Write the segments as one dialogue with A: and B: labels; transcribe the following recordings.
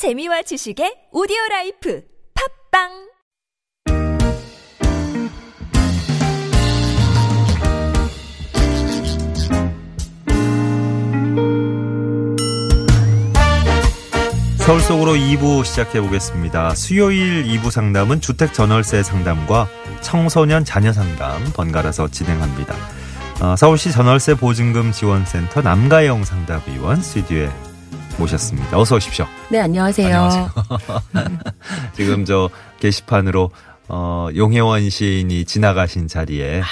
A: 재미와 지식의 오디오 life 팟빵
B: 서울 속으로 2부 시작해 보겠습니다. 수요일 2부 상담은 주택 전월세 상담과 청소년 자녀 상담 번갈아서 진행합니다. 어, 서울시 전월세 보증금 지원센터 남가영 상담위원 스튜디오에 모셨습니다. 어서 오십시오.
C: 네, 안녕하세요.
B: 지금 저 게시판으로 어, 용혜원 시인이 지나가신 자리에 네,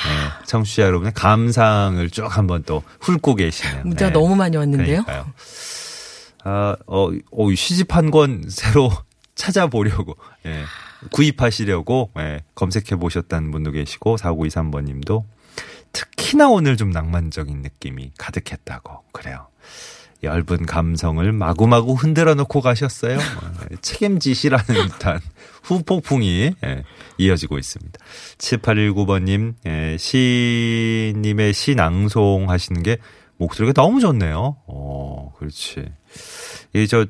B: 청취자 여러분의 감상을 쭉 한번 또 훑고 계시네요.
C: 문자
B: 네.
C: 너무 많이 왔는데요.
B: 그러니까요. 아, 어, 어, 시집 한 권 새로 찾아보려고, 예, 구입하시려고, 예, 검색해 보셨다는 분도 계시고, 4923번 님도 특히나 오늘 좀 낭만적인 느낌이 가득했다고, 그래요. 엷은 감성을 마구마구 흔들어 놓고 가셨어요. 어, 책임지시라는 듯한 후폭풍이 예, 이어지고 있습니다. 7819번님, 예, 시님의 시 낭송 하시는 게 목소리가 너무 좋네요. 어, 그렇지. 이게 저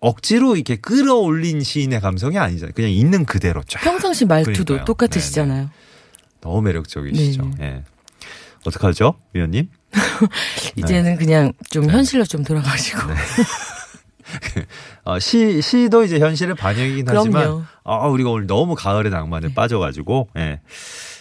B: 억지로 이렇게 끌어올린 시인의 감성이 아니잖아요. 그냥 있는 그대로 쫙.
C: 평상시 말투도
B: 그러니까요.
C: 똑같으시잖아요.
B: 너무 매력적이시죠.
C: 네.
B: 예. 어떡하죠, 위원님?
C: 이제는 그냥 좀 현실로 좀 돌아가시고.
B: 어, 시, 시도 이제 현실의 반영이긴. 하지만, 아, 우리가 오늘 너무 가을의 낭만에 빠져가지고, 예.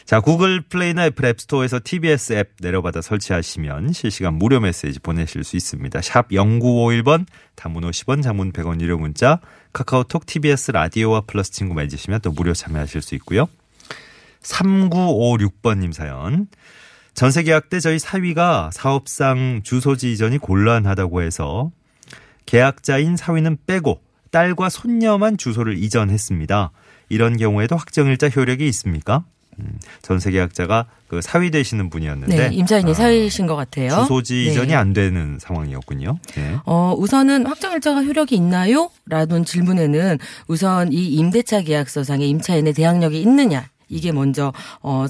B: 자, 구글 플레이나 애플 앱스토어에서 TBS 앱 내려받아 설치하시면 실시간 무료 메시지 보내실 수 있습니다. 샵 0951번, 단문 50원, 장문 100원 유료 문자, 카카오톡 TBS 라디오와 플러스 친구 맺으시면 또 무료 참여하실 수 있고요. 3956번님 사연. 전세 계약 때 저희 사위가 사업상 주소지 이전이 곤란하다고 해서 계약자인 사위는 빼고 딸과 손녀만 주소를 이전했습니다. 이런 경우에도 확정일자 효력이 있습니까? 음, 전세 계약자가 그 사위 되시는 분이었는데
C: 네, 임차인이
B: 아,
C: 사위신 것 같아요.
B: 주소지
C: 네.
B: 이전이 안 되는 상황이었군요. 네.
C: 어, 우선은 확정일자가 효력이 있나요? 라는 질문에는 우선 이 임대차 계약서상의 임차인의 대항력이 있느냐. 이게 먼저, 어,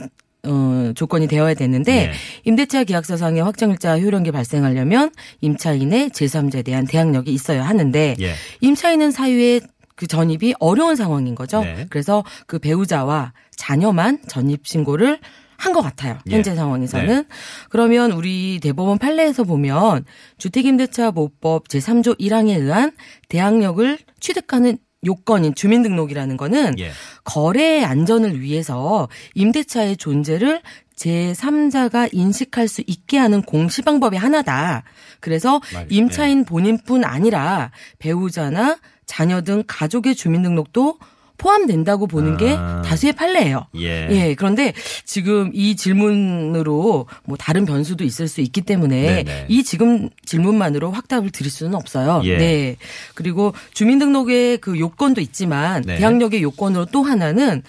C: 어, 조건이 되어야 되는데
B: 네.
C: 임대차 계약서상의 확정일자 효력이 발생하려면 임차인의 제3자에 대한 대항력이 있어야 하는데
B: 예.
C: 임차인은 사유의 그 전입이 어려운 상황인 거죠.
B: 네.
C: 그래서 그 배우자와 자녀만 전입 신고를 한것 같아요.
B: 예.
C: 현재 상황에서는.
B: 네.
C: 그러면 우리 대법원 판례에서 보면 주택임대차 보호법 제3조 1항에 의한 대항력을 취득하는 요건인 주민등록이라는 거는
B: 예.
C: 거래의 안전을 위해서 임대차의 존재를 제3자가 인식할 수 있게 하는 공시 방법이 하나다. 그래서
B: 말-
C: 임차인 본인뿐 아니라 배우자나 자녀 등 가족의 주민등록도 포함된다고 보는 게
B: 아.
C: 다수의 판례예요.
B: 예.
C: 예, 그런데 지금 이 질문으로 뭐 다른 변수도 있을 수 있기 때문에
B: 네네.
C: 이 지금 질문만으로 확답을 드릴 수는 없어요.
B: 예.
C: 네. 그리고 주민등록의 그 요건도 있지만
B: 네.
C: 대항력의 요건으로 또 하나는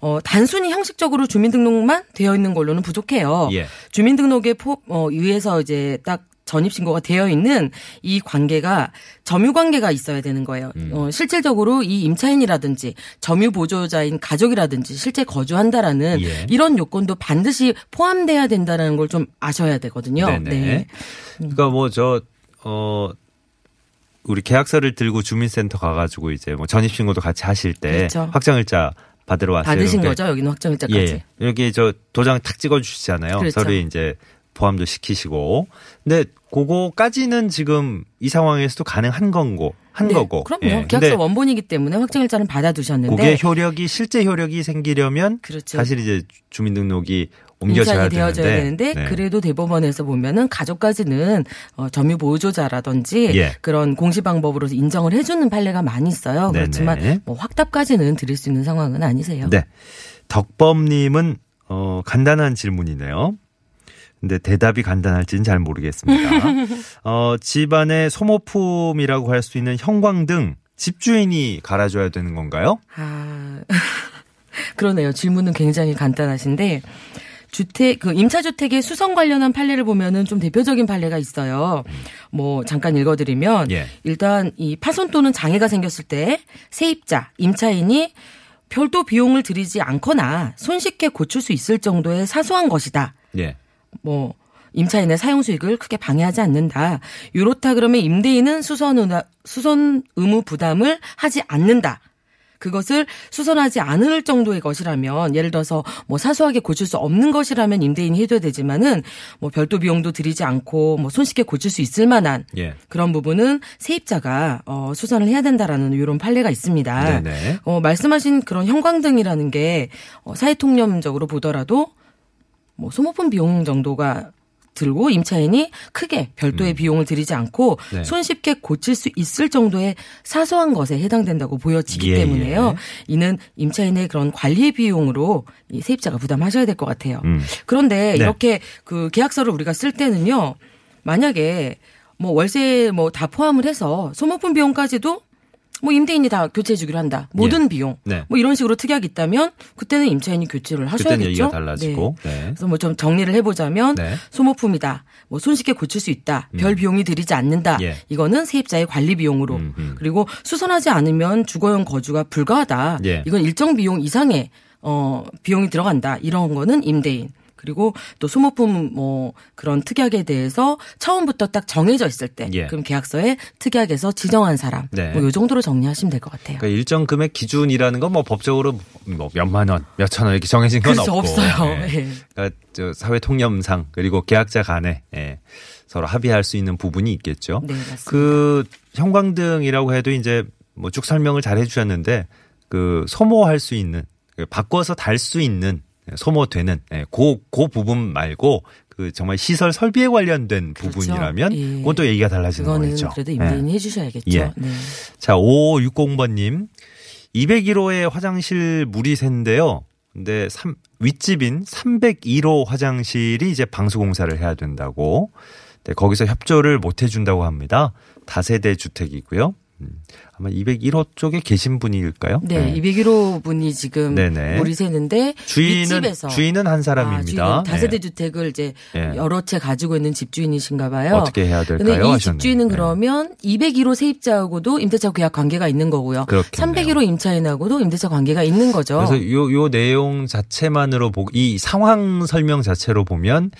C: 어, 단순히 형식적으로 주민등록만 되어 있는 걸로는 부족해요.
B: 예.
C: 주민등록에 포, 어, 의해서 이제 딱 전입신고가 되어 있는 이 관계가 점유 관계가 있어야 되는 거예요.
B: 음.
C: 어, 실질적으로 이 임차인이라든지 점유 보조자인 가족이라든지 실제 거주한다라는
B: 예.
C: 이런 요건도 반드시 포함돼야 된다라는 걸 좀 아셔야 되거든요.
B: 네네.
C: 네.
B: 그러니까 뭐 저 어. 우리 계약서를 들고 주민센터 가가지고 이제 뭐 전입신고도 같이 하실 때
C: 그렇죠.
B: 확정일자 받으러 왔어요.
C: 받으신
B: 그러니까
C: 거죠? 여기는 확정일자까지.
B: 예. 여기 저 도장 탁 찍어 주시잖아요.
C: 그렇죠.
B: 서류 이제 포함도 시키시고. 근데 그거까지는 지금 이 상황에서도 가능한 건고 한
C: 네,
B: 거고.
C: 그럼요.
B: 예.
C: 계약서 원본이기 때문에 확정일자는 받아두셨는데
B: 그게 효력이 실제 효력이 생기려면
C: 그렇죠.
B: 사실 이제 주민등록이 옮겨져야
C: 되어져야
B: 되는데,
C: 되는데
B: 네.
C: 그래도 대법원에서 보면은 가족까지는 어, 점유 보호조자라든지
B: 예.
C: 그런 공시 방법으로 인정을 해주는 판례가 많이 있어요.
B: 네네.
C: 그렇지만 뭐 확답까지는 드릴 수 있는 상황은 아니세요.
B: 네. 덕범님은 어, 간단한 질문이네요. 근데 대답이 간단할지는 잘 모르겠습니다. 어, 집안의 소모품이라고 할 수 있는 형광등 집주인이 갈아줘야 되는 건가요?
C: 아 그러네요. 질문은 굉장히 간단하신데 주택 그 임차주택의 수성 관련한 판례를 보면은 좀 대표적인 판례가 있어요. 뭐 잠깐 읽어드리면
B: 예.
C: 일단 이 파손 또는 장애가 생겼을 때 세입자 임차인이 별도 비용을 들이지 않거나 손쉽게 고칠 수 있을 정도의 사소한 것이다.
B: 예.
C: 뭐 임차인의 사용 수익을 크게 방해하지 않는다. 이렇다 그러면 임대인은 수선 의무, 수선 의무 부담을 하지 않는다. 그것을 수선하지 않을 정도의 것이라면 예를 들어서 뭐 사소하게 고칠 수 없는 것이라면 임대인이 해줘야 되지만은 뭐 별도 비용도 들이지 않고 뭐 손쉽게 고칠 수 있을 만한
B: 예.
C: 그런 부분은 세입자가 어 수선을 해야 된다라는 이런 판례가 있습니다.
B: 네네.
C: 어 말씀하신 그런 형광등이라는 게 어, 사회 통념적으로 보더라도 뭐 소모품 비용 정도가 들고 임차인이 크게 별도의 비용을 들이지 않고
B: 음. 네.
C: 손쉽게 고칠 수 있을 정도의 사소한 것에 해당된다고 보여지기
B: 예,
C: 때문에요.
B: 예.
C: 이는 임차인의 그런 관리 비용으로 이 세입자가 부담하셔야 될 것 같아요.
B: 음.
C: 그런데
B: 네.
C: 이렇게 그 계약서를 우리가 쓸 때는요. 만약에 뭐 월세 뭐 다 포함을 해서 소모품 비용까지도 뭐 임대인이 다 교체해 주기로 한다. 모든 비용.
B: 네.
C: 뭐 이런 식으로 특약이 있다면 그때는 임차인이 교체를 하셔야겠죠.
B: 그때는 얘기가 달라지고.
C: 네.
B: 네.
C: 그래서 뭐 좀 정리를 해보자면
B: 네.
C: 소모품이다. 뭐 손쉽게 고칠 수 있다. 별 비용이 들이지 않는다.
B: 예.
C: 이거는 세입자의 관리 비용으로.
B: 음, 음.
C: 그리고 수선하지 않으면 주거용 거주가 불가하다.
B: 예.
C: 이건 일정 비용 이상의 어 비용이 들어간다. 이런 거는 임대인. 그리고 또 소모품 뭐 그런 특약에 대해서 처음부터 딱 정해져 있을 때
B: 예.
C: 그럼 계약서에 특약에서 지정한 사람
B: 네.
C: 뭐요 정도로 정리하시면 될 것 같아요.
B: 그러니까 일정 금액 기준이라는 건 뭐 법적으로 뭐 몇만 원, 몇천 원 이렇게 정해진 건
C: 그렇죠,
B: 없고.
C: 없어요.
B: 예.
C: 예.
B: 그러니까 저 사회 통념상 그리고 계약자 간에 예. 서로 합의할 수 있는 부분이 있겠죠.
C: 네, 맞습니다.
B: 그 형광등이라고 해도 이제 뭐 쭉 설명을 잘 해주셨는데 그 소모할 수 있는 그 바꿔서 달 수 있는 소모되는 예, 그, 그 부분 말고 그 정말 시설 설비에 관련된
C: 그렇죠.
B: 부분이라면
C: 예.
B: 그건 또 얘기가 달라지는
C: 그거는
B: 거겠죠.
C: 그래도
B: 예.
C: 임대인이 해주셔야겠죠.
B: 예.
C: 네.
B: 자, 5560번님. 201호의 화장실 물이 샌데요. 근데 삼, 윗집인 302호 화장실이 이제 방수공사를 해야 된다고. 네, 거기서 협조를 못 해준다고 합니다. 다세대 주택이고요. 음, 아마 201호 쪽에 계신 분일까요?
C: 네, 201호 분이 지금
B: 네네.
C: 물이 새는데
B: 주인은 주인은 한
C: 아,
B: 사람입니다.
C: 주인은 다세대
B: 네.
C: 주택을 이제
B: 예.
C: 여러 채 가지고 있는 집주인이신가 봐요.
B: 어떻게 해야 될까요?
C: 근데 이
B: 하셨네요.
C: 집주인은
B: 네.
C: 그러면 201호 세입자하고도 임대차 계약 관계가 있는 거고요.
B: 그렇겠네요.
C: 301호 임차인하고도 임대차 관계가 있는 거죠.
B: 그래서 요, 요 내용 자체만으로 보고 이 상황 설명 자체로 보면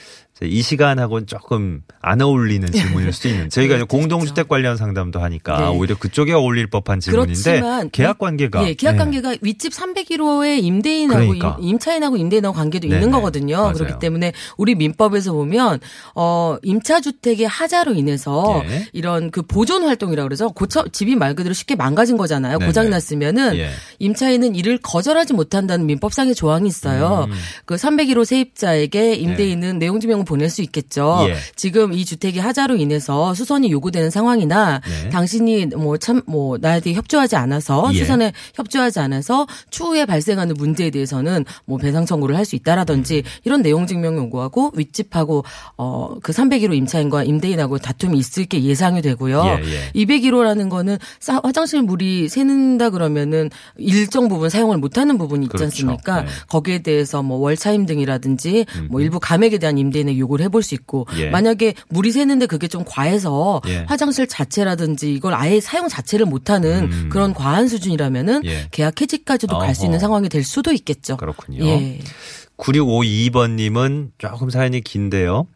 B: 이 시간하고는 조금 안 어울리는 질문일 수도 있는. 저희가 공동주택 관련 상담도 하니까
C: 네.
B: 오히려 그쪽에 어울릴 법한 질문인데
C: 그렇지만
B: 계약 관계가
C: 예, 계약
B: 네.
C: 관계가 윗집 301호의 임대인하고
B: 그러니까.
C: 임, 차인하고 임대인하고 관계도
B: 네네.
C: 있는 거거든요.
B: 맞아요.
C: 그렇기 때문에 우리 민법에서 보면 어 임차 주택의 하자로 인해서
B: 예.
C: 이런 그 보존 활동이라고 그러죠. 고쳐 집이 말 그대로 쉽게 망가진 거잖아요. 고장 났으면은
B: 예.
C: 임차인은 이를 거절하지 못한다는 민법상의 조항이 있어요.
B: 음.
C: 그 301호 세입자에게 임대인은 내용 증명을 보낼 수 있겠죠.
B: 예.
C: 지금 이 주택이 하자로 인해서 수선이 요구되는 상황이나
B: 네.
C: 당신이 뭐 참뭐 나한테 협조하지 않아서
B: 예.
C: 수선에 협조하지 않아서 추후에 발생하는 문제에 대해서는 뭐 배상 청구를 할 수 있다라든지
B: 음.
C: 이런 내용 증명 요구하고 윗집하고 어그 301호 임차인과 임대인하고 다툼이 있을 게 예상이 되고요.
B: 예, 예.
C: 201호라는 거는 싸- 화장실 물이 새는다 그러면은 일정 부분 사용을 못 하는 부분이 있지
B: 그렇죠.
C: 않습니까?
B: 네.
C: 거기에 대해서 뭐 월차임 등이라든지 뭐 일부 감액에 대한 임대인의 요구를 해볼 수 있고
B: 예.
C: 만약에 물이 새는데 그게 좀 과해서
B: 예.
C: 화장실 자체라든지 이걸 아예 사용 자체를 못 하는
B: 음.
C: 그런 과한 수준이라면은
B: 예.
C: 계약 해지까지도 갈 수 있는. 상황이 될 수도 있겠죠.
B: 그렇군요.
C: 예.
B: 9652번님은 조금 사연이 긴데요.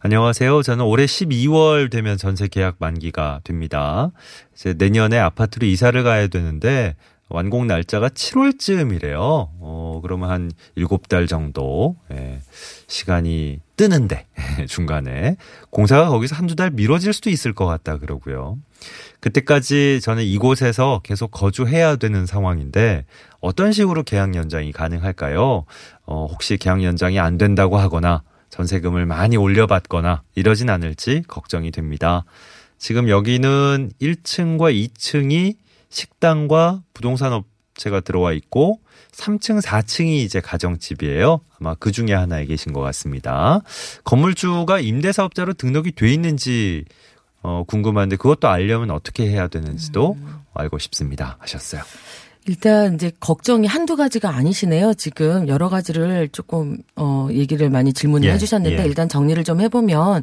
B: 안녕하세요. 저는 올해 12월 되면 전세 계약 만기가 됩니다. 이제 내년에 아파트로 이사를 가야 되는데 완공 날짜가 7월쯤이래요. 어, 그러면 한 7달 정도, 예, 시간이 뜨는데, 중간에. 공사가 거기서 한두 달 미뤄질 수도 있을 것 같다 그러고요. 그때까지 저는 이곳에서 계속 거주해야 되는 상황인데 어떤 식으로 계약 연장이 가능할까요? 어, 혹시 계약 연장이 안 된다고 하거나 전세금을 많이 올려받거나 이러진 않을지 걱정이 됩니다. 지금 여기는 1층과 2층이 식당과 부동산 업체가 들어와 있고 3층, 4층이 이제 가정집이에요. 아마 그 중에 하나에 계신 것 같습니다. 건물주가 임대사업자로 등록이 돼 있는지 어, 궁금한데 그것도 알려면 어떻게 해야 되는지도 알고 싶습니다. 하셨어요.
C: 일단 이제 걱정이 한두 가지가 아니시네요. 지금 여러 가지를 조금 어 얘기를 많이 질문을
B: 예,
C: 해주셨는데
B: 예.
C: 일단 정리를 좀 해보면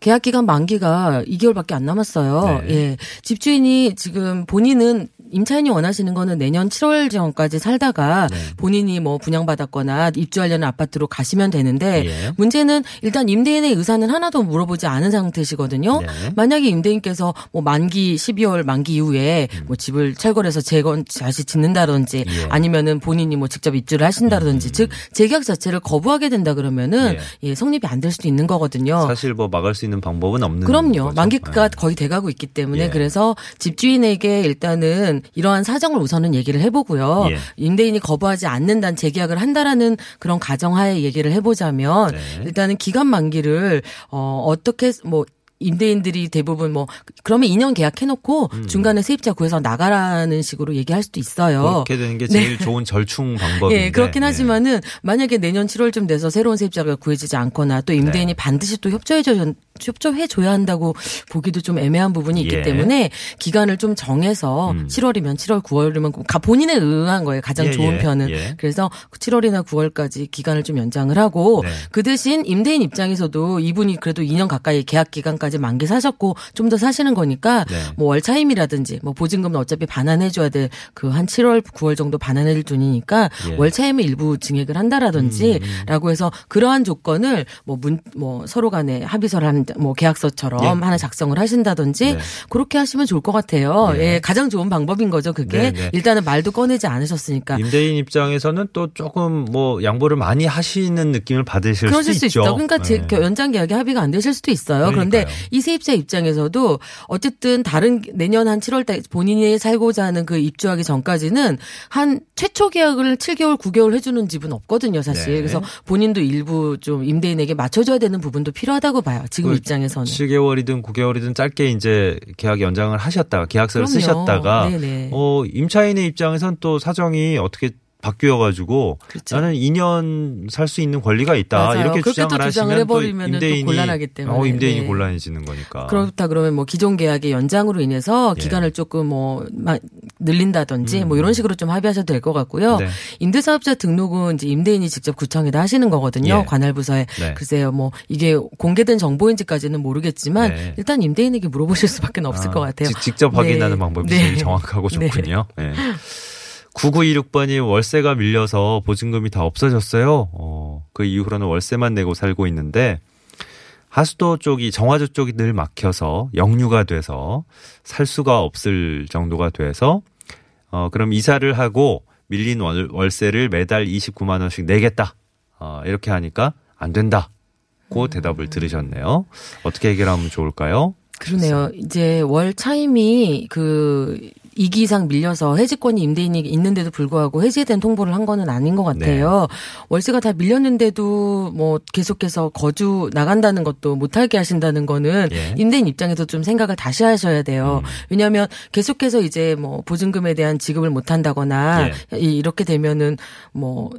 C: 계약 기간 만기가 2개월밖에 안 남았어요.
B: 네.
C: 예. 집주인이 지금 본인은 임차인이 원하시는 거는 내년 7월 전까지 살다가
B: 네.
C: 본인이 뭐 분양받았거나 입주하려는 아파트로 가시면 되는데
B: 예.
C: 문제는 일단 임대인의 의사는 하나도 물어보지 않은 상태시거든요.
B: 네.
C: 만약에 임대인께서 뭐 만기 12월 만기 이후에 뭐 집을 철거해서 재건 다시 짓는다든지
B: 음. 예. 음.
C: 아니면은 본인이 뭐 직접 입주를 하신다든지 즉 재계약 자체를 거부하게 된다 그러면은 예, 성립이 안 될 수도 있는 거거든요.
B: 사실 뭐 막을 수 있는 방법은 없는
C: 그럼요.
B: 거죠.
C: 만기가
B: 네.
C: 거의 돼가고 있기 때문에
B: 예.
C: 그래서 집주인에게 일단은 이러한 사정을 우선은 얘기를 해보고요.
B: 예.
C: 임대인이 거부하지 않는다는 재계약을 한다라는 그런 가정하에 얘기를 해보자면
B: 네.
C: 일단은 기간 만기를 어 어떻게 뭐 임대인들이 대부분 뭐 그러면 2년 계약해놓고 중간에 세입자 구해서 나가라는 식으로 얘기할 수도 있어요.
B: 음. 그렇게 되는 게 제일 좋은 절충 방법인데.
C: 예, 그렇긴
B: 예.
C: 하지만은 만약에 내년 7월쯤 돼서 새로운 세입자가 구해지지 않거나 또 임대인이
B: 네.
C: 반드시 또 협조해줘 협조해 줘야 한다고 보기도 좀 애매한 부분이 있기
B: 예.
C: 때문에 기간을 좀 정해서
B: 음.
C: 7월이면 7월, 9월이면 가 본인에 의한 거예요. 가장
B: 예,
C: 좋은
B: 예,
C: 편은.
B: 예.
C: 그래서 7월이나 9월까지 기간을 좀 연장을 하고
B: 네.
C: 그 대신 임대인 입장에서도 이분이 그래도 2년 가까이 계약 기간까지 만기 사셨고 좀 더 사시는 거니까
B: 네.
C: 뭐 월차임이라든지 뭐 보증금은 어차피 반환해 줘야 될 그 한 7월 9월 정도 반환해 줄 돈이니까
B: 예. 음,
C: 월차임을 일부 증액을 한다라든지 라고 해서 그러한 조건을 뭐문뭐 서로 간에 합의서를 한뭐 계약서처럼
B: 예.
C: 하나 작성을 하신다든지
B: 네.
C: 그렇게 하시면 좋을 것 같아요.
B: 네.
C: 예, 가장 좋은 방법인 거죠. 그게
B: 네, 네.
C: 일단은 말도 꺼내지 않으셨으니까
B: 임대인 입장에서는 또 조금 뭐 양보를 많이 하시는 느낌을 받으실
C: 그러실
B: 수도
C: 수
B: 있죠.
C: 있죠. 그러니까 제
B: 네.
C: 겨- 연장 계약이 합의가 안 되실 수도 있어요. 그런데
B: 그러니까요.
C: 이 세입자 입장에서도 어쨌든 다른 내년 한 7월 달 본인이 살고자 하는 그 입주하기 전까지는 한 최초 계약을 7개월, 9개월 해주는 집은 없거든요, 사실.
B: 네.
C: 그래서 본인도 일부 좀 임대인에게 맞춰줘야 되는 부분도 필요하다고 봐요. 지금
B: 그
C: 입장에서는.
B: 7개월이든 9개월이든 짧게 이제 계약 연장을 하셨다가 계약서를
C: 그럼요.
B: 쓰셨다가
C: 네네.
B: 어 임차인의 입장에선 또 사정이 어떻게 바뀌어 가지고
C: 그렇죠.
B: 나는 2년 살 수 있는 권리가 있다
C: 맞아요.
B: 이렇게
C: 그렇게 또
B: 주장을
C: 주장을
B: 하시면 또 임대인이
C: 곤란하기 때문에.
B: 어, 임대인이
C: 네.
B: 곤란해지는 거니까.
C: 그렇다 그러면 뭐 기존 계약의 연장으로 인해서
B: 예.
C: 기간을 조금 뭐 마- 늘린다든지 뭐 이런 식으로 좀 합의하셔도 될 것 같고요.
B: 음. 네.
C: 임대사업자 등록은 이제 임대인이 직접 구청에다 하시는 거거든요.
B: 예.
C: 관할 부서에.
B: 네.
C: 글쎄요, 뭐 이게 공개된 정보인지까지는 모르겠지만
B: 네.
C: 일단 임대인에게 물어보실 수밖에 없을
B: 아,
C: 것 같아요.
B: 직- 직접 확인하는
C: 네.
B: 방법이
C: 네.
B: 제일 정확하고
C: 네.
B: 좋군요. 네. 9926번이 월세가 밀려서 보증금이 다 없어졌어요. 어, 그 이후로는 월세만 내고 살고 있는데 하수도 쪽이 정화조 쪽이 늘 막혀서 역류가 돼서 살 수가 없을 정도가 돼서 어 그럼 이사를 하고 밀린 월, 월세를 매달 29만 원씩 내겠다. 어 이렇게 하니까 안 된다 고 대답을 들으셨네요. 어떻게 해결하면 좋을까요?
C: 그러네요. 이제 월 차임이 그 2기 이상 밀려서 해지권이 임대인이 있는데도 불구하고 해지된 통보를 한 거는 아닌 것 같아요.
B: 네.
C: 월세가 다 밀렸는데도 뭐 계속해서 거주 나간다는 것도 못하게 하신다는 거는
B: 예.
C: 임대인 입장에서 좀 생각을 다시 하셔야 돼요.
B: 음.
C: 왜냐하면 계속해서 이제 뭐 보증금에 대한 지급을 못한다거나
B: 예.
C: 이- 이렇게 되면은 뭐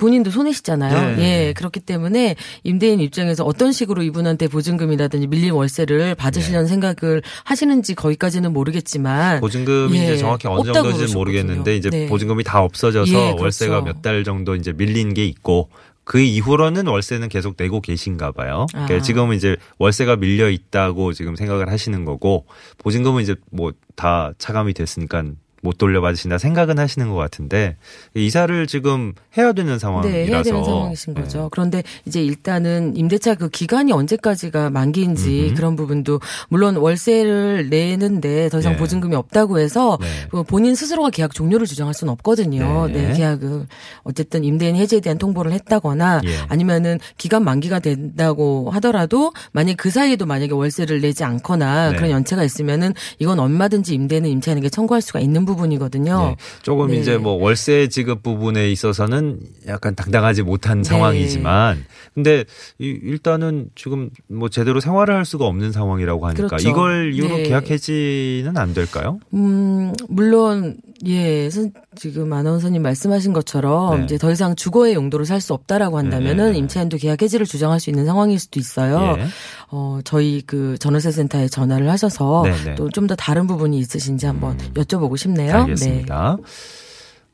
C: 본인도 손해시잖아요.
B: 네.
C: 예, 그렇기 때문에 임대인 입장에서 어떤 식으로 이분한테 보증금이라든지 밀린 월세를 받으시려는 생각을 하시는지 거기까지는 모르겠지만
B: 보증금이
C: 예,
B: 이제 정확히 어느 정도인지는. 모르겠는데 이제
C: 네.
B: 보증금이 다 없어져서
C: 예, 그렇죠.
B: 월세가 몇 달 정도 이제 밀린 게 있고 그 이후로는 월세는 계속 내고 계신가 봐요. 그러니까
C: 아.
B: 지금은 이제 월세가 밀려 있다고 지금 생각을 하시는 거고 보증금은 이제 뭐 다 차감이 됐으니까 못 돌려받으신다 생각은 하시는 것 같은데 이사를 지금 해야 되는 상황이라서
C: 네, 해야 되는 상황이신
B: 네.
C: 거죠. 그런데 이제 일단은 임대차 그 기간이 언제까지가 만기인지
B: 음흠.
C: 그런 부분도 물론 월세를 내는데 더 이상
B: 네.
C: 보증금이 없다고 해서
B: 네.
C: 그 본인 스스로가 계약 종료를 주장할 수는 없거든요.
B: 네.
C: 네, 계약을 어쨌든 임대인 해지에 대한 통보를 했다거나
B: 예.
C: 아니면은 기간 만기가 된다고 하더라도 만약 그 사이에도 만약에 월세를 내지 않거나
B: 네.
C: 그런 연체가 있으면은 이건 얼마든지 임대인은 임차인에게 청구할 수가 있는 부분이거든요.
B: 네. 조금
C: 네.
B: 이제 뭐 월세 지급 부분에 있어서는 약간 당당하지 못한
C: 네.
B: 상황이지만 근데 이- 일단은 지금 뭐 제대로 생활을 할 수가 없는 상황이라고 하니까
C: 그렇죠.
B: 이걸 이유로
C: 네.
B: 계약 해지는 안 될까요?
C: 음, 물론, 예, 선- 지금 아나운서님 말씀하신 것처럼
B: 네.
C: 이제 더 이상 주거의 용도로 살 수 없다라고 한다면은
B: 네.
C: 임차인도 계약 해지를 주장할 수 있는 상황일 수도 있어요.
B: 예.
C: 어, 저희 그 전월세 센터에 전화를 하셔서
B: 네, 네.
C: 또좀 더 다른 부분이 있으신지 한번 여쭤보고 싶네요.
B: 알겠습니다.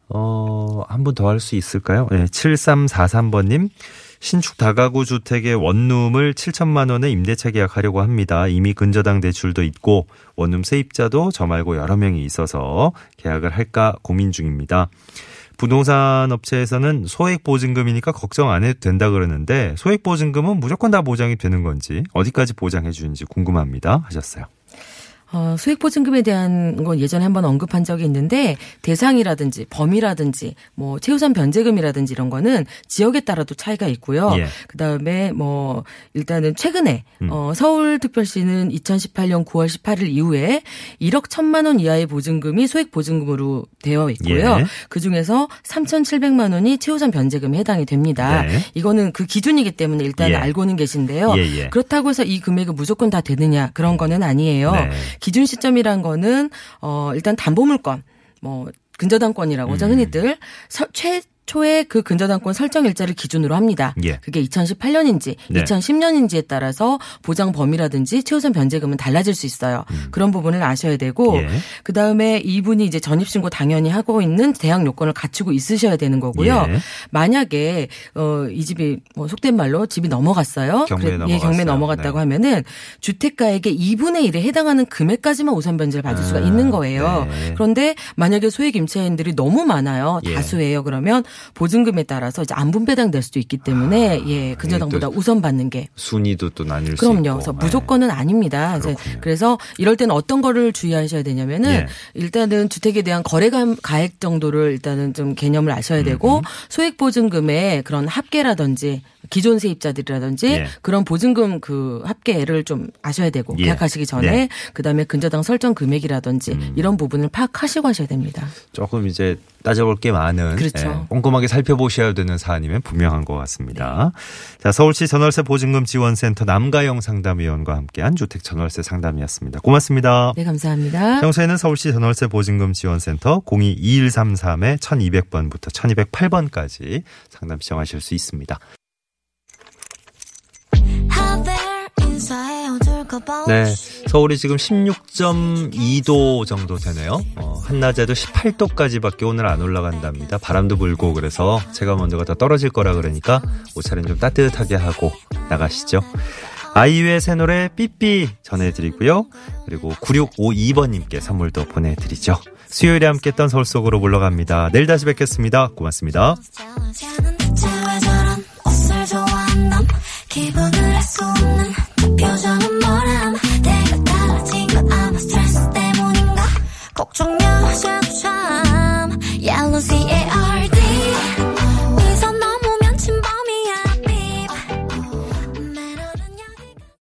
B: 어, 한번더할 수 있을까요? 네, 7343번님. 신축 다가구 주택의 원룸을 7천만 원에 임대차 계약하려고 합니다. 이미 근저당 대출도 있고 원룸 세입자도 저 말고 여러 명이 있어서 계약을 할까 고민 중입니다. 부동산 업체에서는 소액 보증금이니까 걱정 안 해도 된다 그러는데 소액 보증금은 무조건 다 보장이 되는 건지 어디까지 보장해 주는지 궁금합니다 하셨어요.
C: 어, 수익보증금에 대한 건 예전에 한번 언급한 적이 있는데 대상이라든지 범위라든지 뭐 최우선 변제금이라든지 이런 거는 지역에 따라도 차이가 있고요.
B: 예.
C: 그다음에 뭐 일단은 최근에
B: 음.
C: 어, 서울특별시는 2018년 9월 18일 이후에 1억 1천만 원 이하의 보증금이 소액보증금으로 되어 있고요.
B: 예.
C: 그 중에서 3,700만 원이 최우선 변제금에 해당이 됩니다.
B: 네.
C: 이거는 그 기준이기 때문에 일단
B: 예.
C: 알고는 계신데요.
B: 예, 예.
C: 그렇다고 해서 이 금액이 무조건 다 되느냐 그런 거는 아니에요.
B: 네.
C: 기준 시점이란 거는 어 일단 담보물건 뭐 근저당권이라고
B: 음.
C: 흔히들 서- 최 초의 그 근저당권 설정 일자를 기준으로 합니다.
B: 예.
C: 그게 2018년인지
B: 네.
C: 2010년인지에 따라서 보장 범위라든지 최우선 변제금은 달라질 수 있어요. 그런 부분을 아셔야 되고
B: 음. 예.
C: 그 다음에 이분이 이제 전입신고 당연히 하고 있는 대학 요건을 갖추고 있으셔야 되는 거고요.
B: 예.
C: 만약에 어, 이 집이 뭐 속된 말로 집이 넘어갔어요.
B: 경매에
C: 그래-
B: 넘어갔어요.
C: 예, 경매 넘어갔다고
B: 네.
C: 하면은 주택가액의 2분의 1에 해당하는 금액까지만 우선 변제를 받을 수가
B: 아,
C: 있는 거예요.
B: 네.
C: 그런데 만약에 소액 임차인들이 너무 많아요.
B: 예.
C: 다수예요. 그러면 보증금에 따라서 이제 안 분배당될 수도 있기 때문에 예, 근저당보다
B: 아, 또
C: 우선 받는 게
B: 순위도 또 나뉠 수 있고.
C: 그럼요. 그래서
B: 네.
C: 무조건은 아닙니다. 그래서, 이럴 때는 어떤 거를 주의하셔야 되냐면은
B: 예.
C: 일단은 주택에 대한 거래가 가액 정도를 일단은 좀 개념을 아셔야 되고 소액 보증금의 그런 합계라든지 기존 세입자들이라든지
B: 예.
C: 그런 보증금 그 합계를 좀 아셔야 되고
B: 예.
C: 계약하시기 전에
B: 네. 음.
C: 그다음에 근저당 설정 금액이라든지 이런 부분을 파악하시고 하셔야 됩니다.
B: 조금 이제 따져볼 게 많은
C: 그렇죠.
B: 예, 꼼꼼하게 살펴보셔야 되는 사안이면 분명한 것 같습니다. 자, 서울시 전월세 보증금 지원센터 남가영 상담위원과 함께한 주택 전월세 상담이었습니다. 고맙습니다.
C: 네, 감사합니다.
B: 평소에는 서울시 전월세 보증금 지원센터 02-2133에 1200번부터 1208번까지 상담 시청하실 수 있습니다. 네, 서울이 지금 16.2도 정도 되네요. 어, 한낮에도 18도까지밖에 오늘 안 올라간답니다. 바람도 불고 그래서 체감 온도가 더 떨어질 거라 그러니까 옷차림 좀 따뜻하게 하고 나가시죠. 아이유의 새 노래 삐삐 전해드리고요. 그리고 9652번님께 선물도 보내드리죠. 수요일에 함께 했던 서울 속으로 물러갑니다. 내일 다시 뵙겠습니다. 고맙습니다.
D: Yellow C-A-R